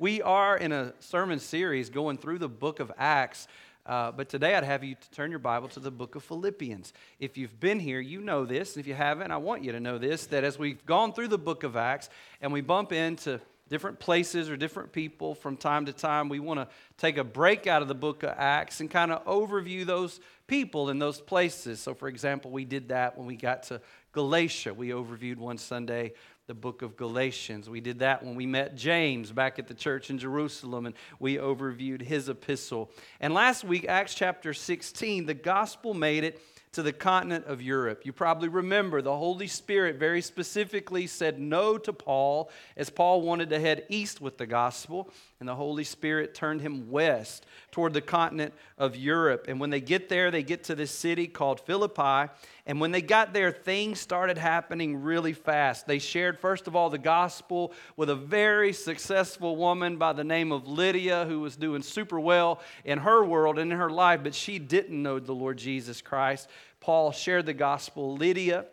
We are in a sermon series going through the book of Acts. Uh, but today I'd have you to turn your Bible to the book of Philippians. If you've been here, you know this. And if you haven't, I want you to know this that as we've gone through the book of Acts and we bump into different places or different people from time to time, we want to take a break out of the book of Acts and kind of overview those people in those places. So, for example, we did that when we got to Galatia. We overviewed one Sunday the book of Galatians. We did that when we met James back at the church in Jerusalem and we overviewed his epistle. And last week, Acts chapter 16, the gospel made it to the continent of Europe. You probably remember the Holy Spirit very specifically said no to Paul as Paul wanted to head east with the gospel, and the Holy Spirit turned him west toward the continent of Europe. And when they get there, they get to this city called Philippi. And when they got there, things started happening really fast. They shared, first of all, the gospel with a very successful woman by the name of Lydia, who was doing super well in her world and in her life, but she didn't know the Lord Jesus Christ. Paul shared the gospel. Lydia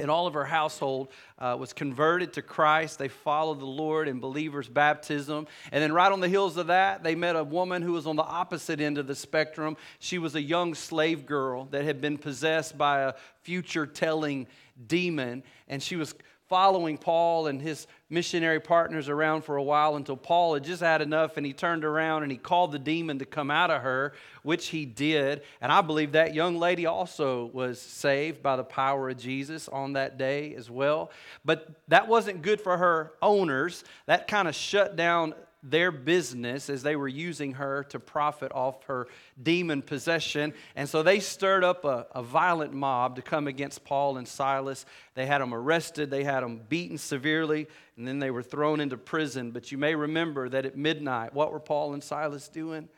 and all of her household uh, was converted to Christ. They followed the Lord in believers' baptism. And then, right on the heels of that, they met a woman who was on the opposite end of the spectrum. She was a young slave girl that had been possessed by a future telling demon, and she was following Paul and his missionary partners around for a while until Paul had just had enough and he turned around and he called the demon to come out of her, which he did. And I believe that young lady also was saved by the power of Jesus on that day as well. But that wasn't good for her owners. That kind of shut down their business as they were using her to profit off her demon possession. And so they stirred up a, a, violent mob to come against Paul and Silas. They had them arrested, they had them beaten severely, and then they were thrown into prison. But you may remember that at midnight, what were Paul and Silas doing?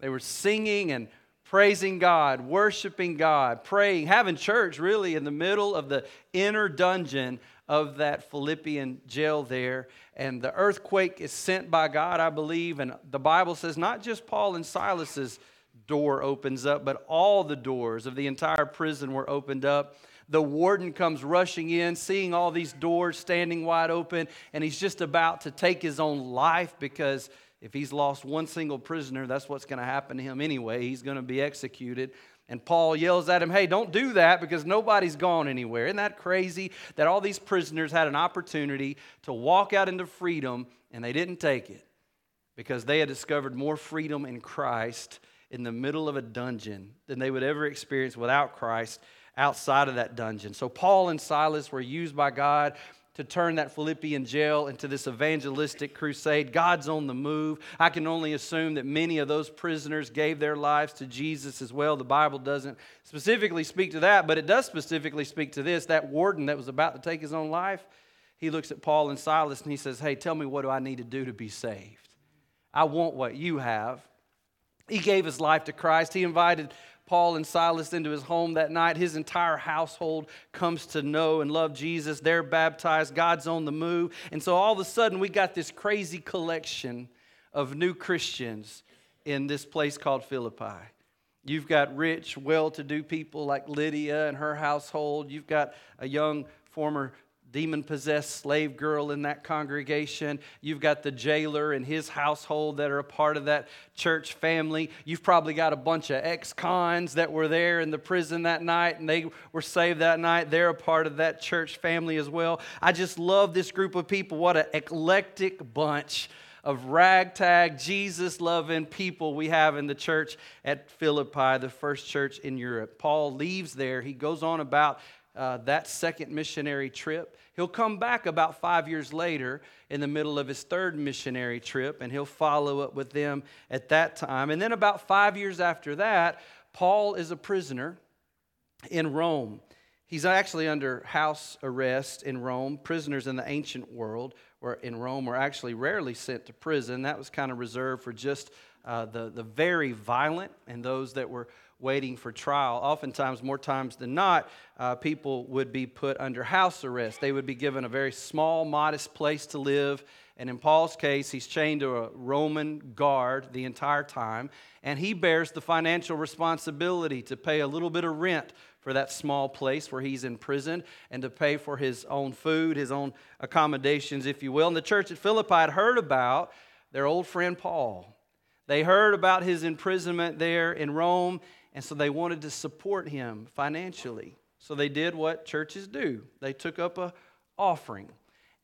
They were singing and praising God, worshiping God, praying, having church really in the middle of the inner dungeon of that Philippian jail there. And the earthquake is sent by God, I believe. And the Bible says not just Paul and Silas's door opens up, but all the doors of the entire prison were opened up. The warden comes rushing in, seeing all these doors standing wide open, and he's just about to take his own life because if he's lost one single prisoner, that's what's going to happen to him anyway. He's going to be executed. And Paul yells at him, Hey, don't do that because nobody's gone anywhere. Isn't that crazy that all these prisoners had an opportunity to walk out into freedom and they didn't take it because they had discovered more freedom in Christ in the middle of a dungeon than they would ever experience without Christ outside of that dungeon. So Paul and Silas were used by God to turn that Philippian jail into this evangelistic crusade. God's on the move. I can only assume that many of those prisoners gave their lives to Jesus as well. The Bible doesn't specifically speak to that, but it does specifically speak to this. That warden that was about to take his own life, he looks at Paul and Silas and he says, Hey, tell me what do I need to do to be saved? I want what you have. He gave his life to Christ. He invited Paul and Silas into his home that night. His entire household comes to know and love Jesus. They're baptized. God's on the move. And so all of a sudden, we got this crazy collection of new Christians in this place called Philippi. You've got rich, well to do people like Lydia and her household. You've got a young former demon possessed slave girl in that congregation. You've got the jailer and his household that are a part of that church family. You've probably got a bunch of ex cons that were there in the prison that night and they were saved that night. They're a part of that church family as well. I just love this group of people. What an eclectic bunch of ragtag, Jesus loving people we have in the church at Philippi, the first church in Europe. Paul leaves there. He goes on about uh, that second missionary trip. He'll come back about five years later in the middle of his third missionary trip, and he'll follow up with them at that time. And then, about five years after that, Paul is a prisoner in Rome. He's actually under house arrest in Rome. Prisoners in the ancient world were in Rome were actually rarely sent to prison. That was kind of reserved for just uh, the, the very violent and those that were waiting for trial. Oftentimes, more times than not, uh, people would be put under house arrest. They would be given a very small, modest place to live, And in Paul's case, he's chained to a Roman guard the entire time, and he bears the financial responsibility to pay a little bit of rent for that small place where he's imprisoned and to pay for his own food, his own accommodations, if you will. And the church at Philippi had heard about their old friend Paul. They heard about his imprisonment there in Rome, and so they wanted to support him financially. So they did what churches do they took up a offering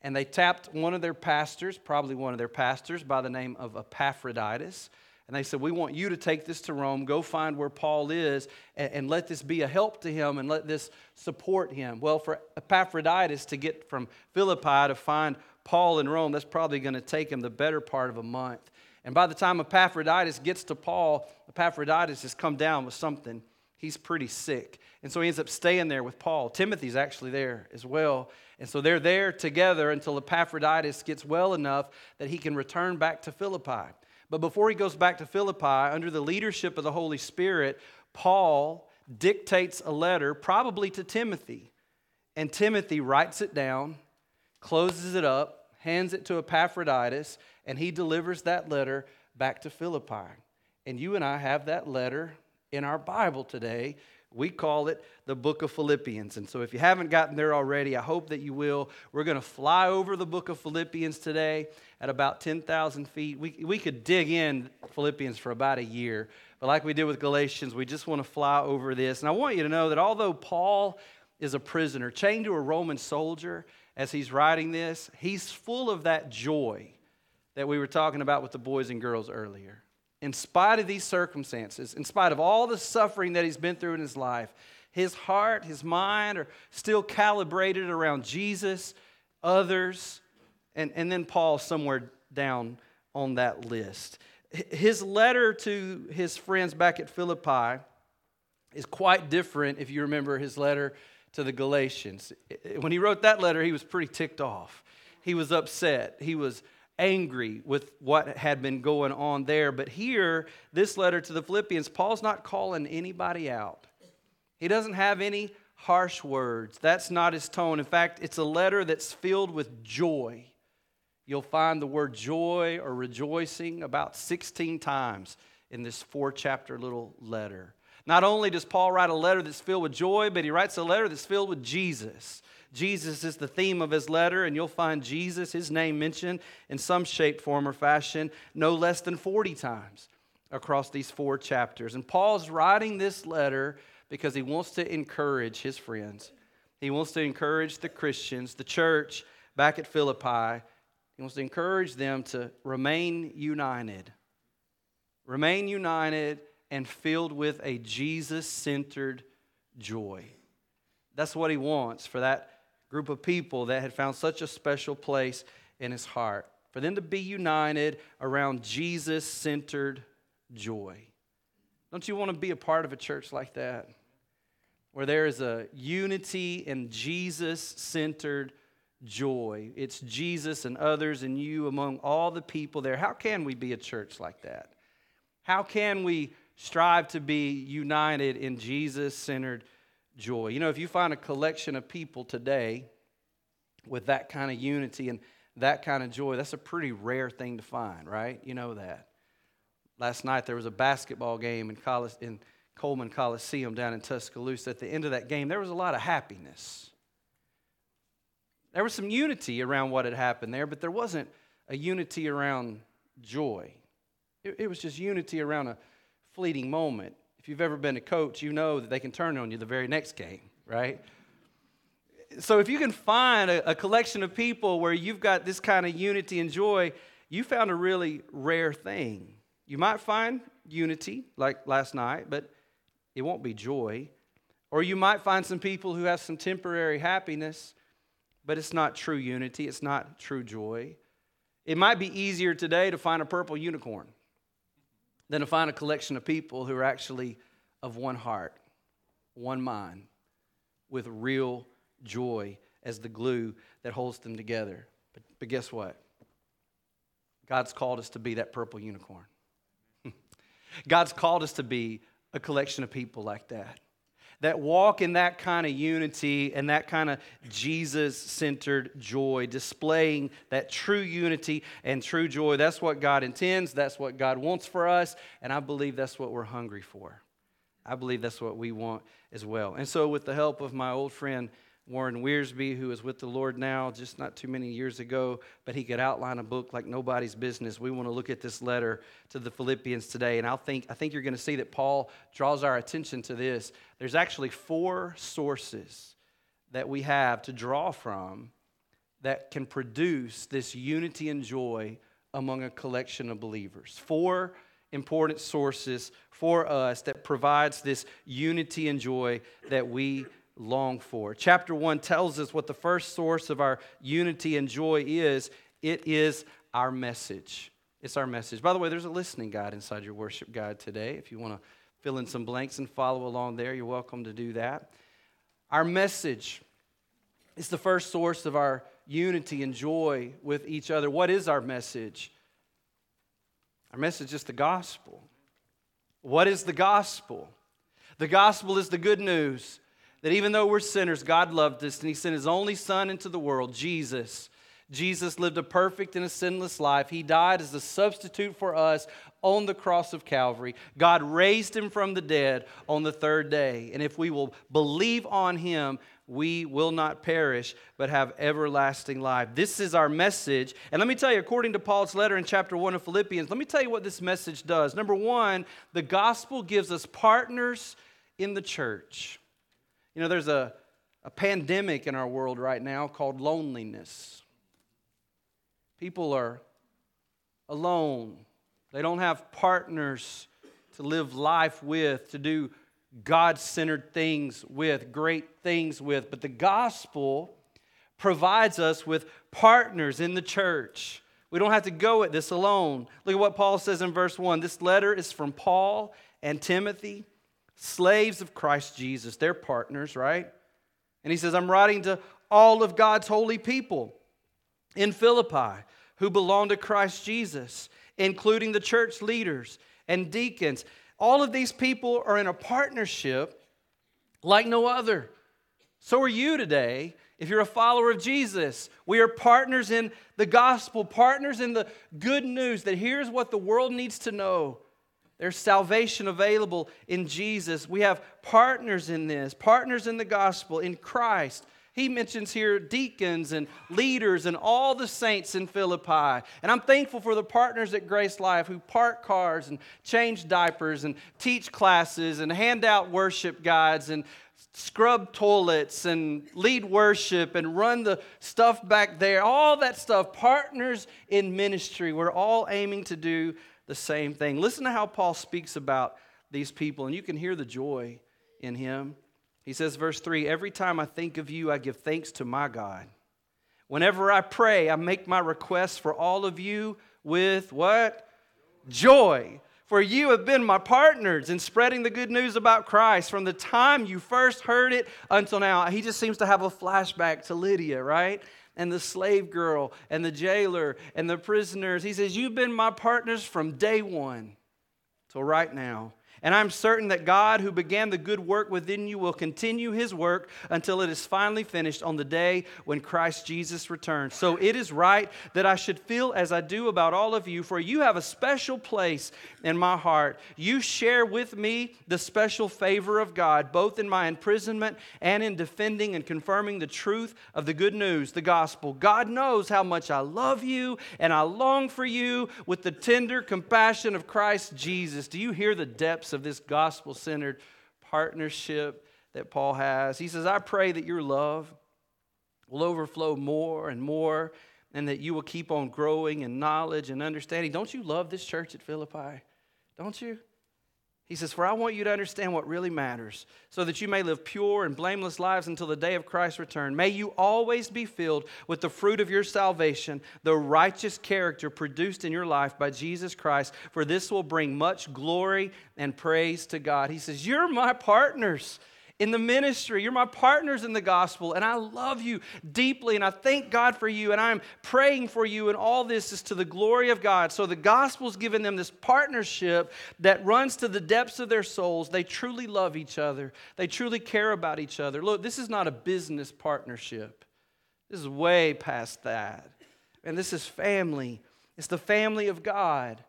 and they tapped one of their pastors, probably one of their pastors by the name of Epaphroditus. And they said, We want you to take this to Rome, go find where Paul is, and, and, let this be a help to him and let this support him. Well, for Epaphroditus to get from Philippi to find Paul in Rome, that's probably going to take him the better part of a month. And by the time Epaphroditus gets to Paul, Epaphroditus has come down with something. He's pretty sick. And so he ends up staying there with Paul. Timothy's actually there as well. And so they're there together until Epaphroditus gets well enough that he can return back to Philippi. But before he goes back to Philippi, under the leadership of the Holy Spirit, Paul dictates a letter, probably to Timothy. And Timothy writes it down, closes it up, hands it to Epaphroditus, and he delivers that letter back to Philippi. And you and I have that letter in our Bible today. We call it the book of Philippians. And so, if you haven't gotten there already, I hope that you will. We're going to fly over the book of Philippians today at about 10,000 feet. We, we could dig in Philippians for about a year, but like we did with Galatians, we just want to fly over this. And I want you to know that although Paul is a prisoner, chained to a Roman soldier as he's writing this, he's full of that joy that we were talking about with the boys and girls earlier. In spite of these circumstances, in spite of all the suffering that he's been through in his life, his heart, his mind are still calibrated around Jesus, others, and, and then Paul somewhere down on that list. His letter to his friends back at Philippi is quite different if you remember his letter to the Galatians. When he wrote that letter, he was pretty ticked off. He was upset. He was angry with what had been going on there. But here, this letter to the Philippians, Paul's not calling anybody out. He doesn't have any harsh words. That's not his tone. In fact, it's a letter that's filled with joy. You'll find the word joy or rejoicing about 16 times in this four chapter little letter. Not only does Paul write a letter that's filled with joy, but he writes a letter that's filled with Jesus. Jesus is the theme of his letter, and you'll find Jesus, his name mentioned in some shape, form, or fashion, no less than 40 times across these four chapters. And Paul's writing this letter because he wants to encourage his friends. He wants to encourage the Christians, the church back at Philippi. He wants to encourage them to remain united. Remain united and filled with a Jesus centered joy. That's what he wants for that group of people that had found such a special place in his heart. For them to be united around Jesus centered joy. Don't you want to be a part of a church like that? Where there is a unity in Jesus centered joy. It's Jesus and others and you among all the people there. How can we be a church like that? How can we strive to be united in Jesus centered joy. You know, if you find a collection of people today with that kind of unity and that kind of joy, that's a pretty rare thing to find, right? You know that. Last night there was a basketball game in, in Coleman Coliseum down in Tuscaloosa. At the end of that game, there was a lot of happiness. There was some unity around what had happened there, but there wasn't a unity around joy. It, it was just unity around a fleeting moment. If you've ever been a coach, you know that they can turn on you the very next game, right? So if you can find a, a collection of people where you've got this kind of unity and joy, you found a really rare thing. You might find unity, like last night, but it won't be joy. Or you might find some people who have some temporary happiness, but it's not true unity, it's not true joy. It might be easier today to find a purple unicorn than to find a collection of people who are actually of one heart, one mind, with real joy as the glue that holds them together. But, but guess what? God's called us to be that purple unicorn. God's called us to be a collection of people like that. That walk in that kind of unity and that kind of Jesus centered joy, displaying that true unity and true joy. That's what God intends, that's what God wants for us, and I believe that's what we're hungry for. I believe that's what we want as well. And so, with the help of my old friend, Warren Wiersbe, who is with the Lord now, just not too many years ago, but he could outline a book like nobody's business. We want to look at this letter to the Philippians today, and I think, I think you're going to see that Paul draws our attention to this. There's actually four sources that we have to draw from that can produce this unity and joy among a collection of believers. Four important sources for us that provides this unity and joy that we long for. Chapter 1 tells us what the first source of our unity and joy is it is our message. It's our message. By the way, there's a listening guide inside your worship guide today. If you want to fill in some blanks and follow along there, you're welcome to do that. Our message is the first source of our unity and joy with each other. What is our message? Our message is the gospel. What is the gospel? The gospel is the good news that even though we're sinners, God loved us and He sent His only Son into the world, Jesus. Jesus lived a perfect and a sinless life. He died as a substitute for us on the cross of Calvary. God raised him from the dead on the third day. And if we will believe on him, we will not perish, but have everlasting life. This is our message. And let me tell you, according to Paul's letter in chapter 1 of Philippians, let me tell you what this message does. Number one, the gospel gives us partners in the church. You know, there's a, a pandemic in our world right now called loneliness. People are alone, they don't have partners to live life with, to do God centered things with, great things with. But the gospel provides us with partners in the church. We don't have to go at this alone. Look at what Paul says in verse 1. This letter is from Paul and Timothy slaves of Christ Jesus. They're partners, right? And he says, I'm writing to all of God's holy people in Philippi who belong to Christ Jesus, including the church leaders and deacons. All of these people are in a partnership like no other. So are you today if you're a follower of Jesus. We are partners in the gospel, partners in the good news that here's what the world needs to know there's salvation available in Jesus. We have partners in this, partners in the gospel, in Christ. He mentions here deacons and leaders and all the saints in Philippi. And I'm thankful for the partners at Grace Life who park cars and change diapers and teach classes and hand out worship guides and scrub toilets and lead worship and run the stuff back there. All that stuff, partners in ministry. We're all aiming to do the same thing. Listen to how Paul speaks about these people, and you can hear the joy in him. He says, verse 3 Every time I think of you, I give thanks to my God. Whenever I pray, I make my requests for all of you with what? Joy. For you have been my partners in spreading the good news about Christ from the time you first heard it until now. He just seems to have a flashback to Lydia, right? And the slave girl and the jailer and the prisoners. He says, You've been my partners from day one till right now. And I'm certain that God, who began the good work within you, will continue his work until it is finally finished on the day when Christ Jesus returns. So it is right that I should feel as I do about all of you, for you have a special place in my heart. You share with me the special favor of God, both in my imprisonment and in defending and confirming the truth of the good news, the gospel. God knows how much I love you and I long for you with the tender compassion of Christ Jesus. Do you hear the depths of this gospel centered partnership that Paul has. He says, I pray that your love will overflow more and more and that you will keep on growing in knowledge and understanding. Don't you love this church at Philippi? Don't you? He says, For I want you to understand what really matters, so that you may live pure and blameless lives until the day of Christ's return. May you always be filled with the fruit of your salvation, the righteous character produced in your life by Jesus Christ, for this will bring much glory and praise to God. He says, You're my partners in the ministry. You're my partners in the gospel, and I love you deeply, and I thank God for you, and I'm praying for you, and all this is to the glory of God. So the gospel's given them this partnership that runs to the depths of their souls. They truly love each other, they truly care about each other. Look, this is not a business partnership, this is way past that. And this is family, it's the family of God.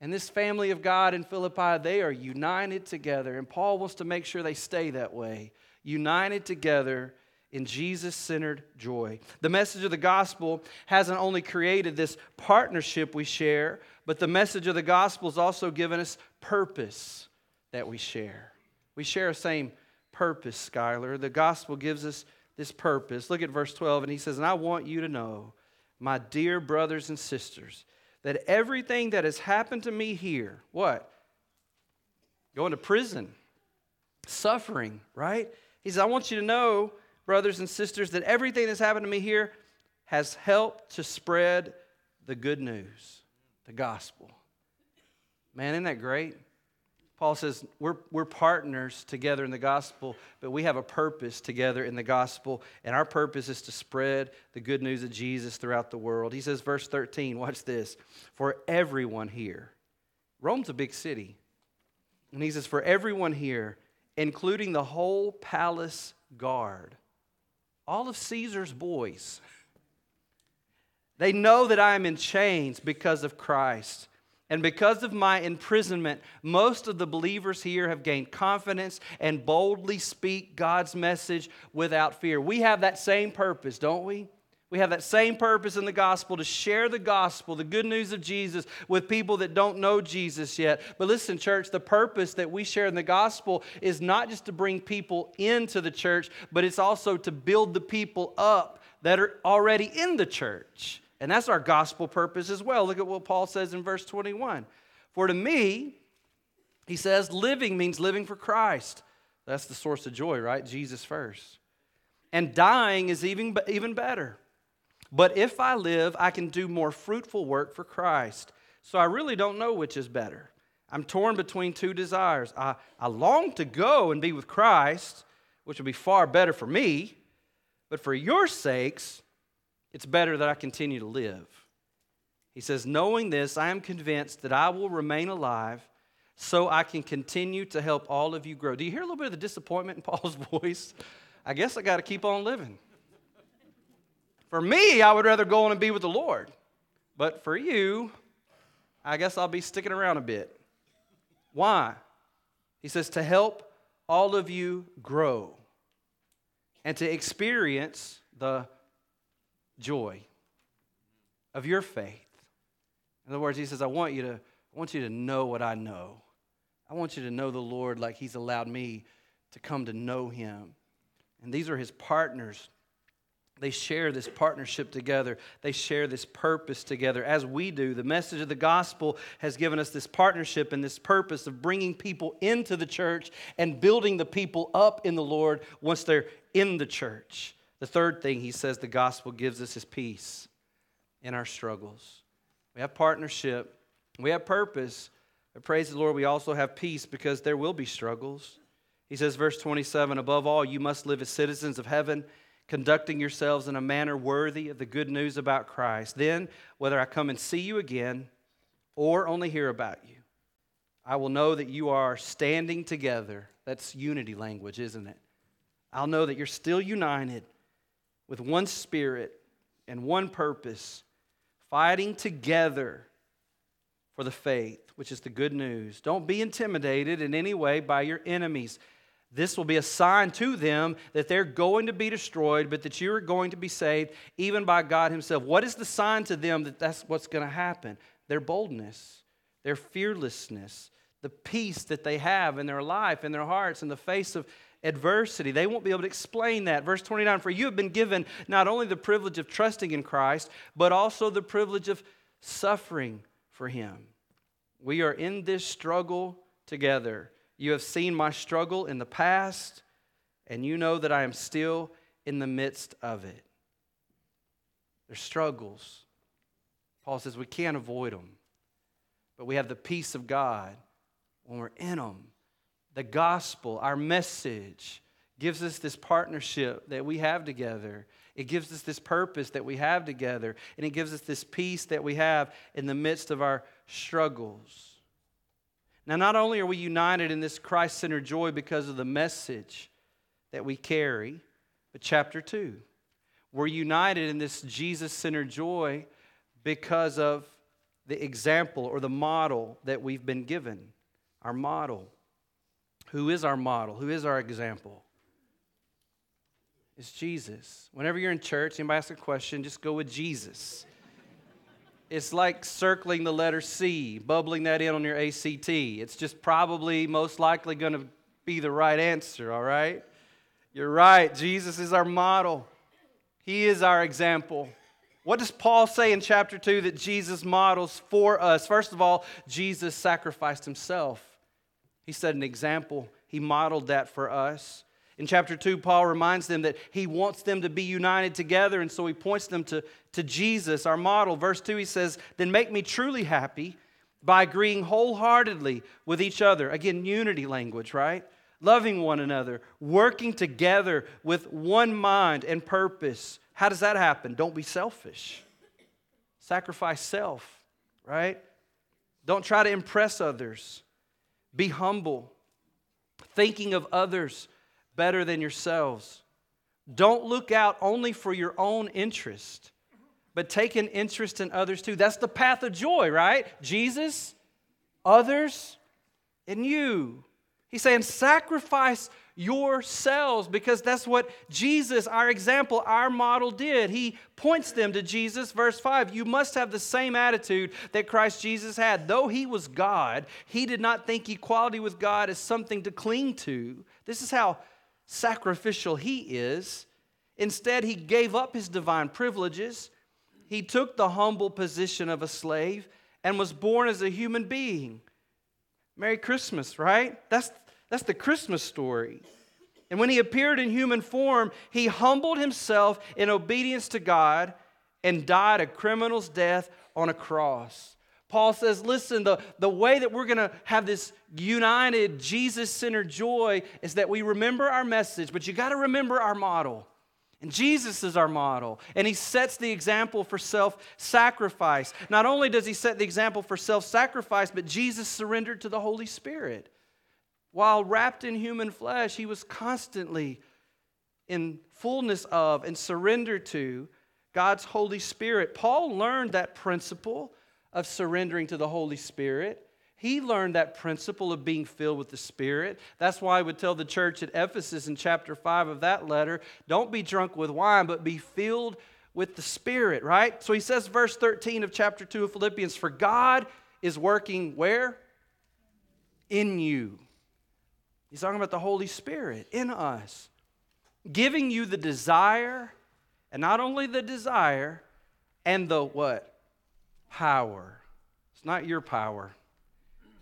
And this family of God in Philippi, they are united together. And Paul wants to make sure they stay that way, united together in Jesus centered joy. The message of the gospel hasn't only created this partnership we share, but the message of the gospel has also given us purpose that we share. We share the same purpose, Skylar. The gospel gives us this purpose. Look at verse 12, and he says, And I want you to know, my dear brothers and sisters, that everything that has happened to me here, what? Going to prison, suffering, right? He says, I want you to know, brothers and sisters, that everything that's happened to me here has helped to spread the good news, the gospel. Man, isn't that great? Paul says we're, we're partners together in the gospel, but we have a purpose together in the gospel, and our purpose is to spread the good news of Jesus throughout the world. He says, verse 13, watch this. For everyone here, Rome's a big city. And he says, for everyone here, including the whole palace guard, all of Caesar's boys, they know that I am in chains because of Christ. And because of my imprisonment, most of the believers here have gained confidence and boldly speak God's message without fear. We have that same purpose, don't we? We have that same purpose in the gospel to share the gospel, the good news of Jesus, with people that don't know Jesus yet. But listen, church, the purpose that we share in the gospel is not just to bring people into the church, but it's also to build the people up that are already in the church. And that's our gospel purpose as well. Look at what Paul says in verse 21. For to me, he says, living means living for Christ. That's the source of joy, right? Jesus first. And dying is even, even better. But if I live, I can do more fruitful work for Christ. So I really don't know which is better. I'm torn between two desires. I, I long to go and be with Christ, which would be far better for me. But for your sakes, it's better that I continue to live. He says, Knowing this, I am convinced that I will remain alive so I can continue to help all of you grow. Do you hear a little bit of the disappointment in Paul's voice? I guess I got to keep on living. For me, I would rather go on and be with the Lord. But for you, I guess I'll be sticking around a bit. Why? He says, to help all of you grow and to experience the joy of your faith. In other words, he says, I want you to, I want you to know what I know. I want you to know the Lord like he's allowed me to come to know him. And these are his partners. They share this partnership together. They share this purpose together, as we do. The message of the gospel has given us this partnership and this purpose of bringing people into the church and building the people up in the Lord once they're in the church. The third thing he says the gospel gives us is peace in our struggles. We have partnership, we have purpose, but praise the Lord, we also have peace because there will be struggles. He says, verse 27 Above all, you must live as citizens of heaven, conducting yourselves in a manner worthy of the good news about Christ. Then, whether I come and see you again or only hear about you, I will know that you are standing together. That's unity language, isn't it? I'll know that you're still united with one spirit and one purpose, fighting together for the faith, which is the good news. Don't be intimidated in any way by your enemies. This will be a sign to them that they're going to be destroyed, but that you are going to be saved, even by God Himself. What is the sign to them that that's what's going to happen? Their boldness, their fearlessness, the peace that they have in their life, in their hearts, in the face of adversity. They won't be able to explain that. Verse 29 For you have been given not only the privilege of trusting in Christ, but also the privilege of suffering for Him. We are in this struggle together. You have seen my struggle in the past, and you know that I am still in the midst of it. There's struggles. Paul says we can't avoid them, but we have the peace of God when we're in them the gospel, our message, gives us this partnership that we have together. It gives us this purpose that we have together. And it gives us this peace that we have in the midst of our struggles. Now, not only are we united in this Christ centered joy because of the message that we carry, but chapter 2, we're united in this Jesus centered joy because of the example or the model that we've been given. Our model. Who is our model? Who is our example? It's Jesus. Whenever you're in church, anybody ask a question, just go with Jesus. It's like circling the letter C, bubbling that in on your ACT. It's just probably most likely going to be the right answer, all right? You're right. Jesus is our model, He is our example. What does Paul say in chapter 2 that Jesus models for us? First of all, Jesus sacrificed himself. He set an example, he modeled that for us. In chapter 2, Paul reminds them that he wants them to be united together, and so he points them to, to Jesus, our model. Verse 2, he says, Then make me truly happy by agreeing wholeheartedly with each other. Again, unity language, right? Loving one another, working together with one mind and purpose. How does that happen? Don't be selfish. Sacrifice self, right? Don't try to impress others. Be humble, thinking of others better than yourselves. Don't look out only for your own interest, but take an interest in others too. That's the path of joy, right? Jesus, others, and you. He's saying, sacrifice yourselves because that's what Jesus, our example, our model did. He points them to Jesus. Verse 5 You must have the same attitude that Christ Jesus had. Though he was God, he did not think equality with God as something to cling to. This is how sacrificial he is. Instead, he gave up his divine privileges. He took the humble position of a slave and was born as a human being. Merry Christmas, right? That's that's the Christmas story. And when he appeared in human form, he humbled himself in obedience to God and died a criminal's death on a cross. Paul says, listen, the, the way that we're going to have this united, Jesus centered joy is that we remember our message, but you got to remember our model. And Jesus is our model, and he sets the example for self sacrifice. Not only does he set the example for self sacrifice, but Jesus surrendered to the Holy Spirit. While wrapped in human flesh, he was constantly in fullness of and surrendered to God's Holy Spirit. Paul learned that principle of surrendering to the Holy Spirit. He learned that principle of being filled with the Spirit. That's why I would tell the church at Ephesus in chapter 5 of that letter don't be drunk with wine, but be filled with the Spirit, right? So he says, verse 13 of chapter 2 of Philippians, For God is working where? In you He's talking about the Holy Spirit in us, giving you the desire, and not only the desire, and the what? Power. It's not your power,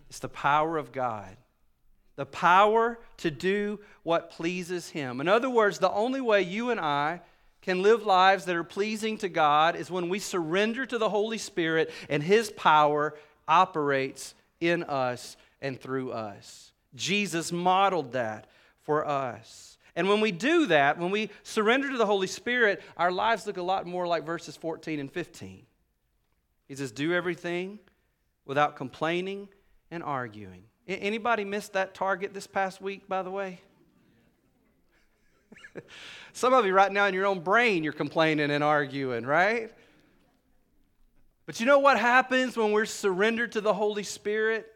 it's the power of God. The power to do what pleases Him. In other words, the only way you and I can live lives that are pleasing to God is when we surrender to the Holy Spirit and His power operates in us and through us. Jesus modeled that for us. And when we do that, when we surrender to the Holy Spirit, our lives look a lot more like verses 14 and 15. He says, Do everything without complaining and arguing. Anybody missed that target this past week, by the way? Some of you right now in your own brain, you're complaining and arguing, right? But you know what happens when we're surrendered to the Holy Spirit?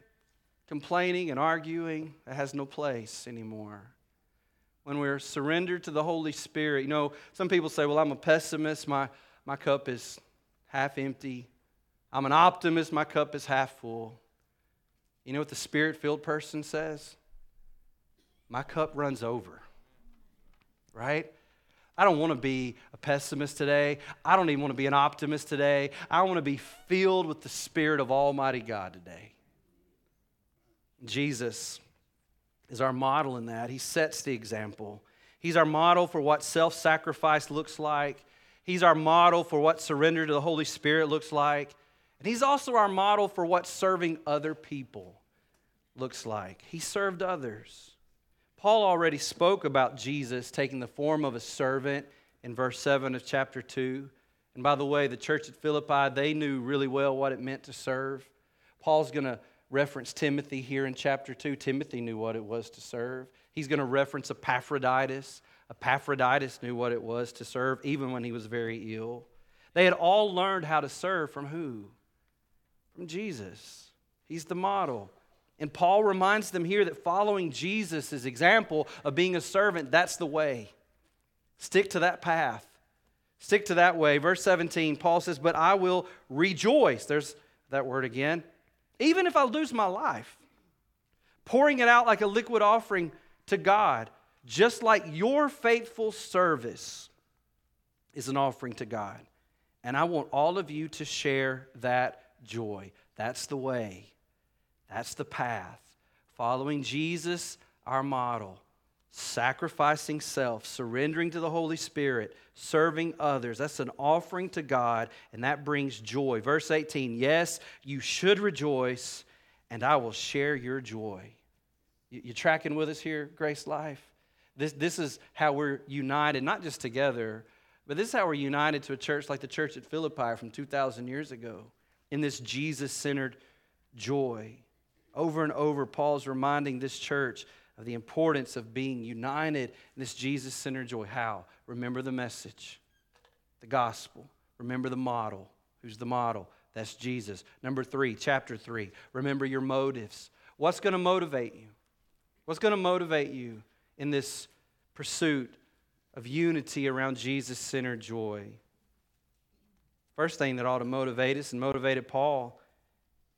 Complaining and arguing, that has no place anymore. When we're surrendered to the Holy Spirit, you know, some people say, well, I'm a pessimist, my, my cup is half empty. I'm an optimist, my cup is half full. You know what the spirit filled person says? My cup runs over. Right? I don't want to be a pessimist today. I don't even want to be an optimist today. I want to be filled with the Spirit of Almighty God today. Jesus is our model in that. He sets the example. He's our model for what self sacrifice looks like. He's our model for what surrender to the Holy Spirit looks like. And He's also our model for what serving other people looks like. He served others. Paul already spoke about Jesus taking the form of a servant in verse 7 of chapter 2. And by the way, the church at Philippi, they knew really well what it meant to serve. Paul's going to reference Timothy here in chapter 2. Timothy knew what it was to serve. He's going to reference Epaphroditus. Epaphroditus knew what it was to serve even when he was very ill. They had all learned how to serve from who? From Jesus. He's the model. And Paul reminds them here that following Jesus' example of being a servant, that's the way. Stick to that path. Stick to that way. Verse 17, Paul says, But I will rejoice. There's that word again. Even if I lose my life, pouring it out like a liquid offering to God, just like your faithful service is an offering to God. And I want all of you to share that joy. That's the way, that's the path. Following Jesus, our model, sacrificing self, surrendering to the Holy Spirit, serving others. That's an offering to God, and that brings joy. Verse 18 Yes, you should rejoice, and I will share your joy. You, tracking with us here, Grace Life? This, this is how we're united, not just together, but this is how we're united to a church like the church at Philippi from 2,000 years ago in this Jesus centered joy. Over and over, Paul's reminding this church of the importance of being united in this Jesus centered joy. How? Remember the message, the gospel. Remember the model. Who's the model? That's Jesus. Number three, chapter three. Remember your motives. What's going to motivate you? What's going to motivate you in this pursuit of unity around Jesus centered joy? First thing that ought to motivate us and motivated Paul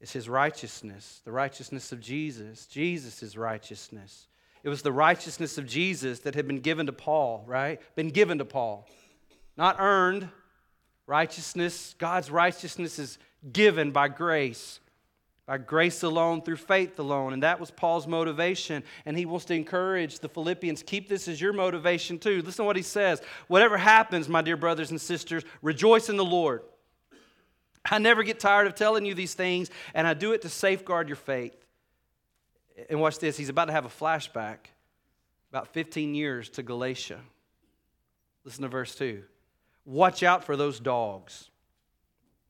is his righteousness, the righteousness of Jesus, Jesus' righteousness. It was the righteousness of Jesus that had been given to Paul, right? Been given to Paul. Not earned. Righteousness, God's righteousness is given by grace. By grace alone, through faith alone. And that was Paul's motivation. And he wants to encourage the Philippians keep this as your motivation too. Listen to what he says. Whatever happens, my dear brothers and sisters, rejoice in the Lord. I never get tired of telling you these things, and I do it to safeguard your faith. And watch this, he's about to have a flashback about 15 years to Galatia. Listen to verse 2. Watch out for those dogs,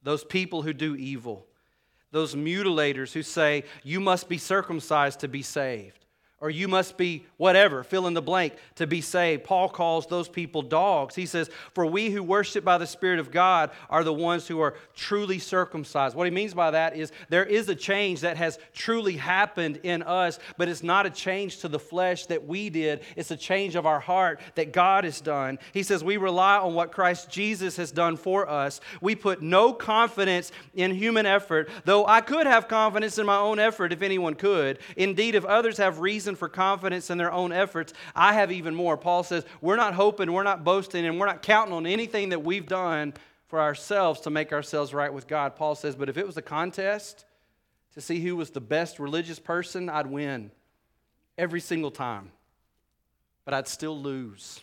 those people who do evil, those mutilators who say, You must be circumcised to be saved or you must be whatever, fill in the blank, to be saved. Paul calls those people dogs. He says, For we who worship by the Spirit of God are the ones who are truly circumcised. What he means by that is there is a change that has truly happened in us, but it's not a change to the flesh that we did, it's a change of our heart that God has done. He says, We rely on what Christ Jesus has done for us. We put no confidence in human effort, though I could have confidence in my own effort if anyone could. Indeed, if others have reason reason for confidence in their own efforts. I have even more. Paul says, We're not hoping, we're not boasting, and we're not counting on anything that we've done for ourselves to make ourselves right with God. Paul says, But if it was a contest to see who was the best religious person, I'd win every single time. But I'd still lose.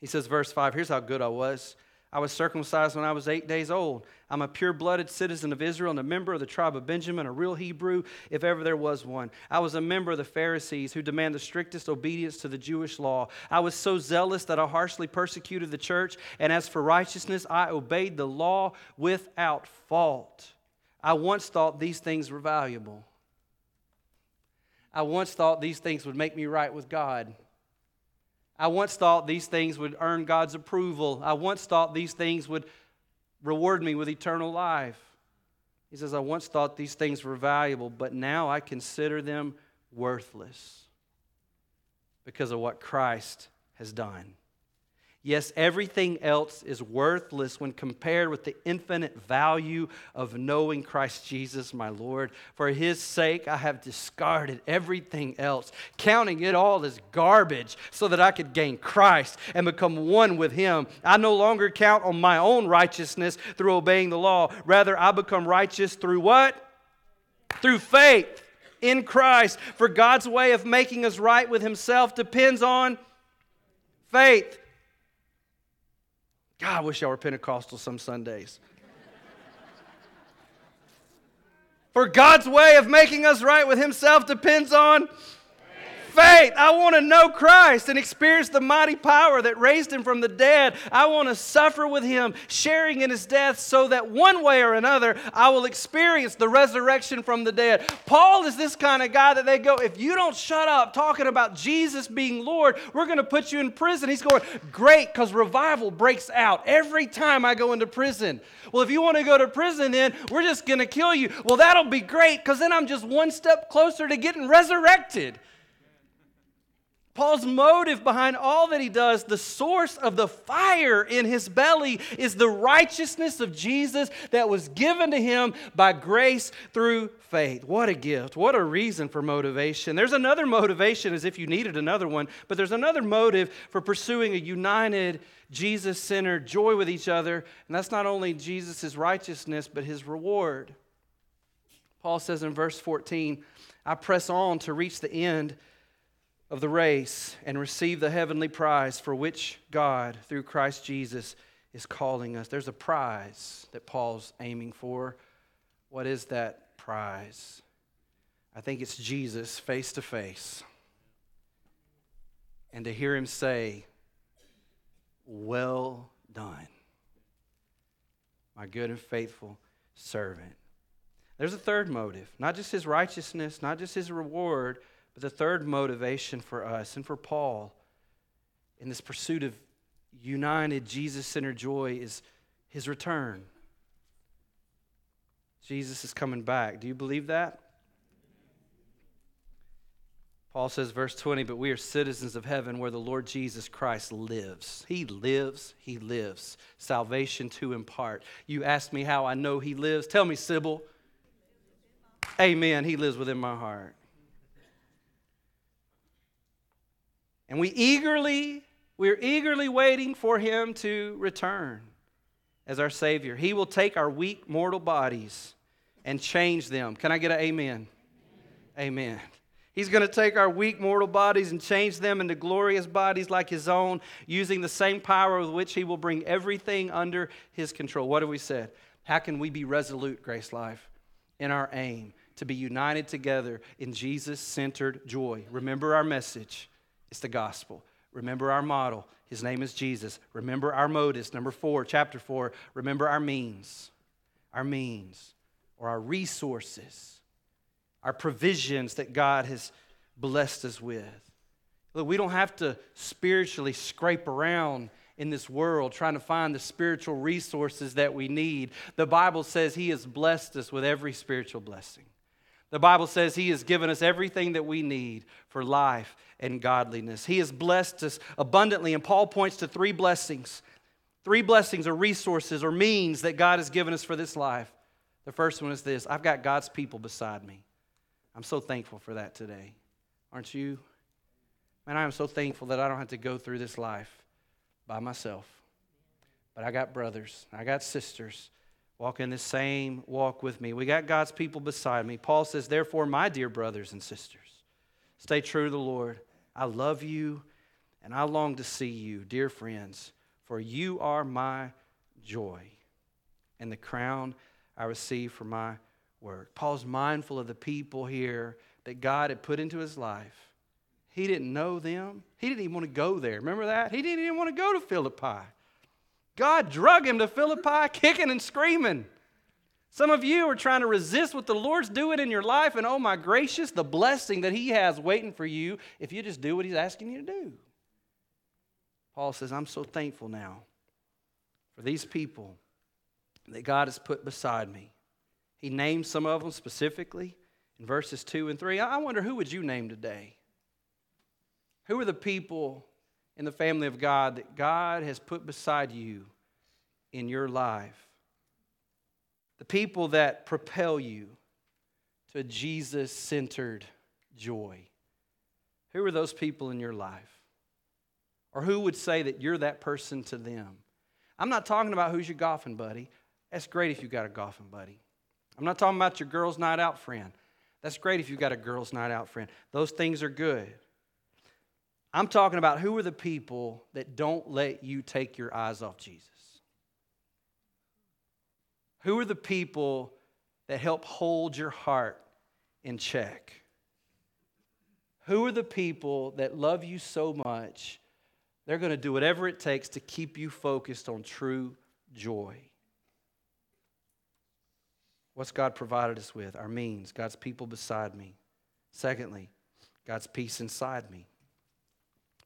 He says, verse 5, here's how good I was. I was circumcised when I was eight days old. I'm a pure blooded citizen of Israel and a member of the tribe of Benjamin, a real Hebrew, if ever there was one. I was a member of the Pharisees who demand the strictest obedience to the Jewish law. I was so zealous that I harshly persecuted the church, and as for righteousness, I obeyed the law without fault. I once thought these things were valuable. I once thought these things would make me right with God. I once thought these things would earn God's approval. I once thought these things would reward me with eternal life. He says, I once thought these things were valuable, but now I consider them worthless because of what Christ has done. Yes, everything else is worthless when compared with the infinite value of knowing Christ Jesus, my Lord. For his sake, I have discarded everything else, counting it all as garbage so that I could gain Christ and become one with him. I no longer count on my own righteousness through obeying the law. Rather, I become righteous through what? Through faith in Christ. For God's way of making us right with himself depends on faith. God, I wish y'all were Pentecostal some Sundays. For God's way of making us right with Himself depends on faith. I want to know Christ and experience the mighty power that raised him from the dead. I want to suffer with him, sharing in his death, so that one way or another I will experience the resurrection from the dead. Paul is this kind of guy that they go, if you don't shut up talking about Jesus being Lord, we're going to put you in prison. He's going, great, because revival breaks out every time I go into prison. Well, if you want to go to prison, then we're just going to kill you. Well, that'll be great, because then I'm just one step closer to getting resurrected. Paul's motive behind all that he does, the source of the fire in his belly, is the righteousness of Jesus that was given to him by grace through faith. What a gift. What a reason for motivation. There's another motivation, as if you needed another one, but there's another motive for pursuing a united, Jesus centered joy with each other. And that's not only Jesus' righteousness, but his reward. Paul says in verse 14, I press on to reach the end of the race and receive the heavenly prize for which God, through Christ Jesus, is calling us. There's a prize that Paul's aiming for. What is that prize? I think it's Jesus face to face. And to hear him say, Well done, my good and faithful servant. There's a third motive, not just his righteousness, not just his reward but the third motivation for us and for Paul in this pursuit of united Jesus centered joy is his return. Jesus is coming back. Do you believe that? Paul says, verse 20, but we are citizens of heaven where the Lord Jesus Christ lives. He lives, He lives. Salvation to impart. You ask me how I know He lives. Tell me, Sybil. Amen. He lives within my heart. And we eagerly, we're eagerly waiting for him to return as our Savior. He will take our weak mortal bodies and change them. Can I get an amen? Amen. He's going to take our weak mortal bodies and change them into glorious bodies like his own, using the same power with which he will bring everything under his control. What have we said? How can we be resolute, Grace Life, in our aim to be united together in Jesus centered joy? Remember our message it's the gospel. Remember our model. His name is Jesus. Remember our motives. Number four, chapter four, remember our means. Our means or our resources, our provisions that God has blessed us with. Look, we don't have to spiritually scrape around in this world trying to find the spiritual resources that we need. The Bible says He has blessed us with every spiritual blessing. The Bible says He has given us everything that we need for life and godliness. He has blessed us abundantly, and Paul points to three blessings three blessings or resources or means that God has given us for this life. The first one is this I've got God's people beside me. I'm so thankful for that today. Aren't you? Man, I am so thankful that I don't have to go through this life by myself. But I got brothers, I got sisters walk in the same walk with me. We got God's people beside me. Paul says, Therefore, my dear brothers and sisters, stay true to the Lord. I love you and I long to see you, dear friends, for you are my joy and the crown I receive for my work. Paul's mindful of the people here that God had put into his life. He didn't know them. He didn't even want to go there. Remember that? He didn't even want to go to Philippi. God drug him to Philippi kicking and screaming. Some of you are trying to resist what the Lord's doing in your life, and oh my gracious, the blessing that He has waiting for you if you just do what He's asking you to do. Paul says, I'm so thankful now for these people that God has put beside me. He named some of them specifically in verses 2 and 3. I wonder who would you name today? Who are the people in the family of God that God has put beside you in your life. The people that propel you to Jesus centered joy. Who are those people in your life? Or who would say that you're that person to them? I'm not talking about who's your golfing buddy. That's great if you've got a golfing buddy. I'm not talking about your girls' night out friend. That's great if you've got a girls' night out friend. Those things are good. I'm talking about who are the people that don't let you take your eyes off Jesus? Who are the people that help hold your heart in check? Who are the people that love you so much? They're going to do whatever it takes to keep you focused on true joy. What's God provided us with? Our means, God's people beside me. Secondly, God's peace inside me.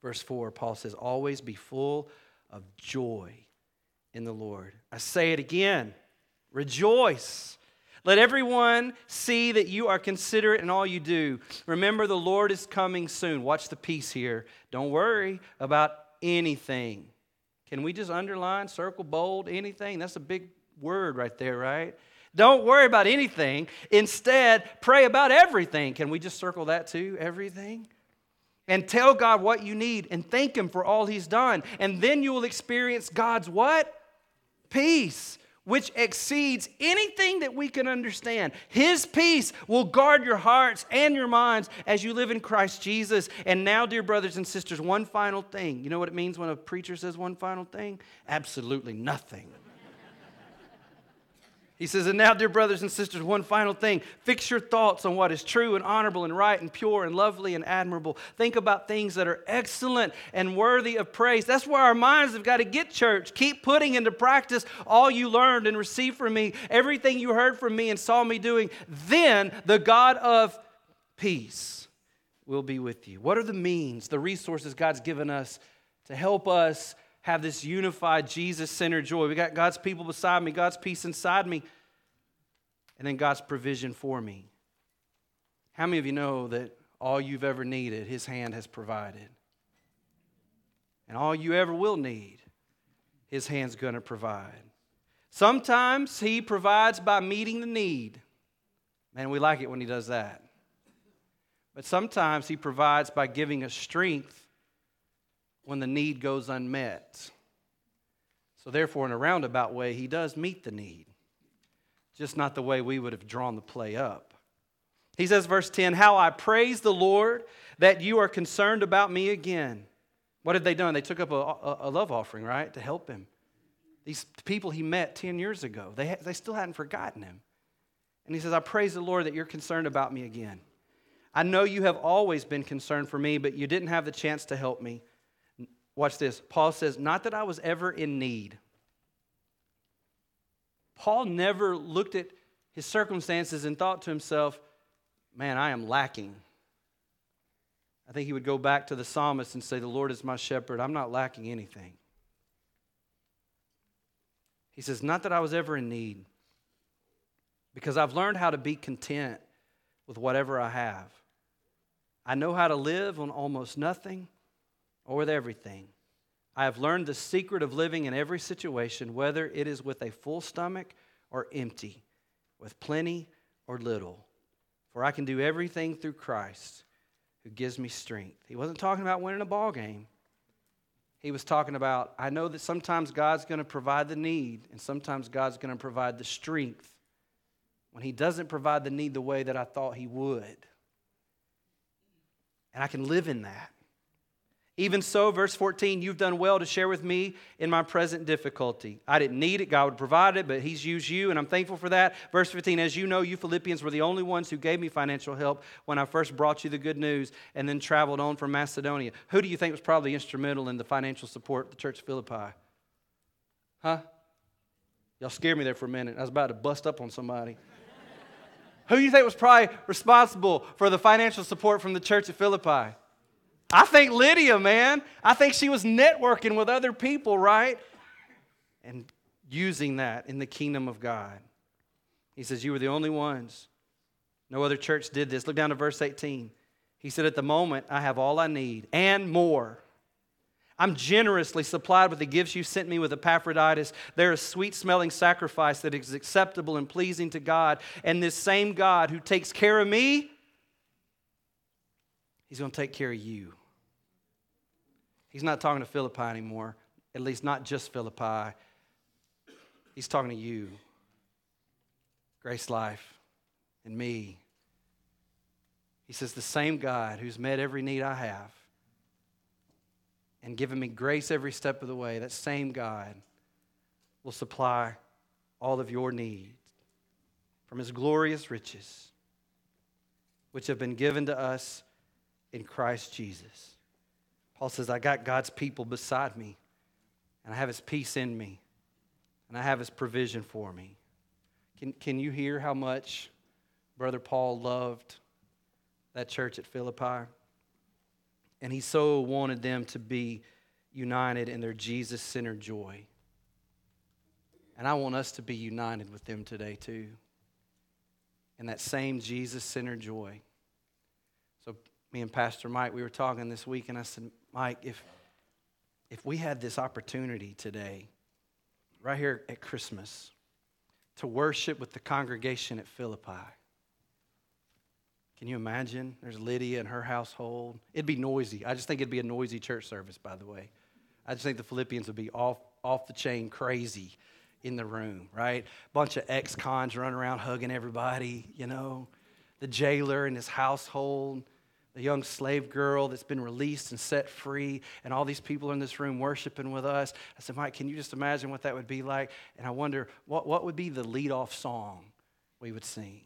Verse 4, Paul says, Always be full of joy in the Lord. I say it again rejoice. Let everyone see that you are considerate in all you do. Remember, the Lord is coming soon. Watch the peace here. Don't worry about anything. Can we just underline, circle, bold, anything? That's a big word right there, right? Don't worry about anything. Instead, pray about everything. Can we just circle that too? Everything? And tell God what you need and thank Him for all He's done. And then you will experience God's what? Peace which exceeds anything that we can understand. His peace will guard your hearts and your minds as you live in Christ Jesus. And now, dear brothers and sisters, one final thing. You know what it means when a preacher says one final thing? Absolutely nothing. He says, And now, dear brothers and sisters, one final thing. Fix your thoughts on what is true and honorable and right and pure and lovely and admirable. Think about things that are excellent and worthy of praise. That's where our minds have got to get, church. Keep putting into practice all you learned and received from me, everything you heard from me and saw me doing. Then the God of peace will be with you. What are the means, the resources God's given us to help us? Have this unified Jesus centered joy. We got God's people beside me, God's peace inside me, and then God's provision for me. How many of you know that all you've ever needed, His hand has provided? And all you ever will need, His hand's going to provide. Sometimes He provides by meeting the need. Man, we like it when He does that. But sometimes He provides by giving us strength when the need goes unmet. So, therefore, in a roundabout way, he does meet the need, just not the way we would have drawn the play up. He says, verse 10, How I praise the Lord that you are concerned about me again. What had they done? They took up a, a, a love offering, right, to help him. These people he met 10 years ago, they, ha- they still hadn't forgotten him. And he says, I praise the Lord that you're concerned about me again. I know you have always been concerned for me, but you didn't have the chance to help me. Watch this. Paul says, Not that I was ever in need. Paul never looked at his circumstances and thought to himself, Man, I am lacking. I think he would go back to the psalmist and say, The Lord is my shepherd. I'm not lacking anything. He says, Not that I was ever in need, because I've learned how to be content with whatever I have. I know how to live on almost nothing or with everything. I have learned the secret of living in every situation, whether it is with a full stomach or empty, with plenty or little. For I can do everything through Christ who gives me strength. He wasn't talking about winning a ball game. He was talking about, I know that sometimes God's going to provide the need, and sometimes God's going to provide the strength when He doesn't provide the need the way that I thought He would. And I can live in that. Even so, verse 14, you've done well to share with me in my present difficulty. I didn't need it, God would provide it, but He's used you, and I'm thankful for that. Verse 15, as you know, you Philippians were the only ones who gave me financial help when I first brought you the good news and then traveled on from Macedonia. Who do you think was probably instrumental in the financial support of the church of Philippi? Huh? Y'all scared me there for a minute. I was about to bust up on somebody. Who do you think was probably responsible for the financial support from the church of Philippi? I think Lydia, man, I think she was networking with other people, right? And using that in the kingdom of God. He says, You were the only ones. No other church did this. Look down to verse 18. He said, At the moment, I have all I need and more. I'm generously supplied with the gifts you sent me with Epaphroditus. They're a sweet smelling sacrifice that is acceptable and pleasing to God. And this same God who takes care of me He's going to take care of you. He's not talking to Philippi anymore, at least not just Philippi. He's talking to you, Grace Life, and me. He says, The same God who's met every need I have and given me grace every step of the way, that same God will supply all of your needs from his glorious riches, which have been given to us in Christ Jesus. Paul says, I got God's people beside me, and I have his peace in me, and I have his provision for me. Can, can you hear how much Brother Paul loved that church at Philippi? And he so wanted them to be united in their Jesus centered joy. And I want us to be united with them today, too, in that same Jesus centered joy. Me and Pastor Mike, we were talking this week, and I said, Mike, if, if we had this opportunity today, right here at Christmas, to worship with the congregation at Philippi, can you imagine? There's Lydia and her household. It'd be noisy. I just think it'd be a noisy church service, by the way. I just think the Philippians would be off, off the chain crazy in the room, right? Bunch of ex cons running around hugging everybody, you know. The jailer and his household, the young slave girl that's been released and set free, and all these people in this room worshiping with us. I said, Mike, can you just imagine what that would be like? And I wonder, what, what would be the lead off song we would sing?